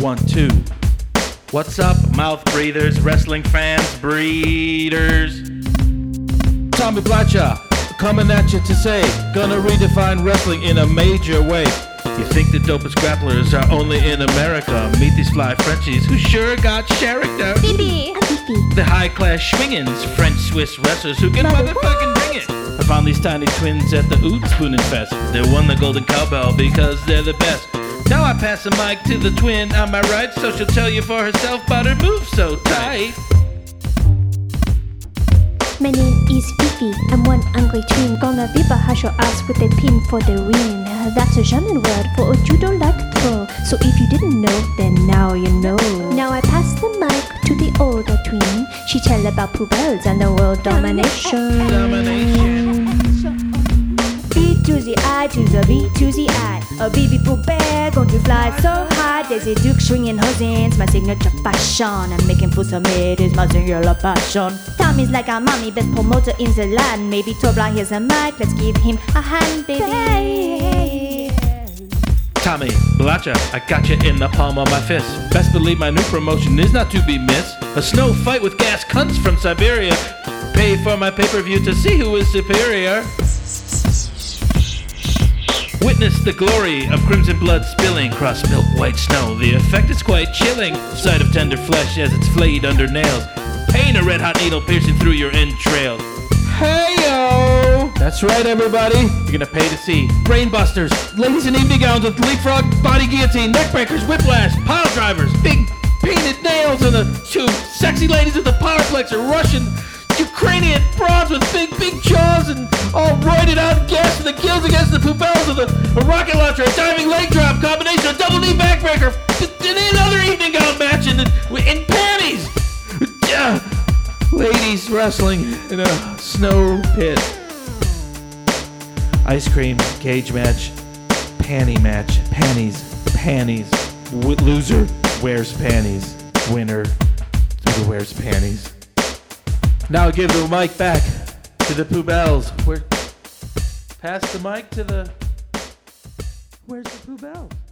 One, two. What's up, mouth breathers, wrestling fans, breeders? Tommy Blacha, coming at you to say, gonna redefine wrestling in a major way. You think the dopest grapplers are only in America? Meet these fly Frenchies who sure got character. Phoebe. Fifi. The high class schwingins, French Swiss wrestlers who can Mother- motherfucking bring it. I found these tiny twins at the Oot Spoonin' Fest. They won the Golden Cowbell because they're the best. Now I pass the mic to the twin on my right, so she'll tell you for herself, but her moves so tight. My name is Fifi. I'm one ugly twin. Gonna whip a hash your ass with a pin for the win. That's a German word for a judo like throw. So if you didn't know, then now you know. Now I pass the mic to the older twin. She tell about poubelles and the world domination. Domination. B to the I to the B to the I. A baby poupée going to fly so high. A duke swinging her hands, my signature fashion. I'm making fools of it is my singular passion. Tommy's like mommy, best promoter in the land. Maybe a mic, let's give him a hand, baby. Tommy, Blacha, I got you in the palm of my fist. Best believe my new promotion is not to be missed. A snow fight with gas cunts from Siberia. Pay for my pay per view to see who is superior. Witness the glory of crimson blood spilling across milk white snow. The effect is quite chilling. Sight of tender flesh as it's flayed under nails. Pain a red hot needle piercing through your entrails. Hey yo! That's right, everybody. You're gonna pay to see brainbusters, ladies in evening gowns with leapfrog, body guillotine, neckbreakers, whiplash, pile drivers, big painted nails, and the two sexy ladies with the power flexor, Russian, Ukrainian bronze with big, big jaws and all roided out gas and the gills against the poubelles of the a rocket launcher, a diving leg drop combination, a double knee backbreaker, and another evening gown match in, wrestling in a snow pit. Ice cream, cage match, panty match, panties, panties. W- loser wears panties. Winner wears panties. Now give the mic back to the poubelles. Where? Pass the mic to the. Where's the poubelles?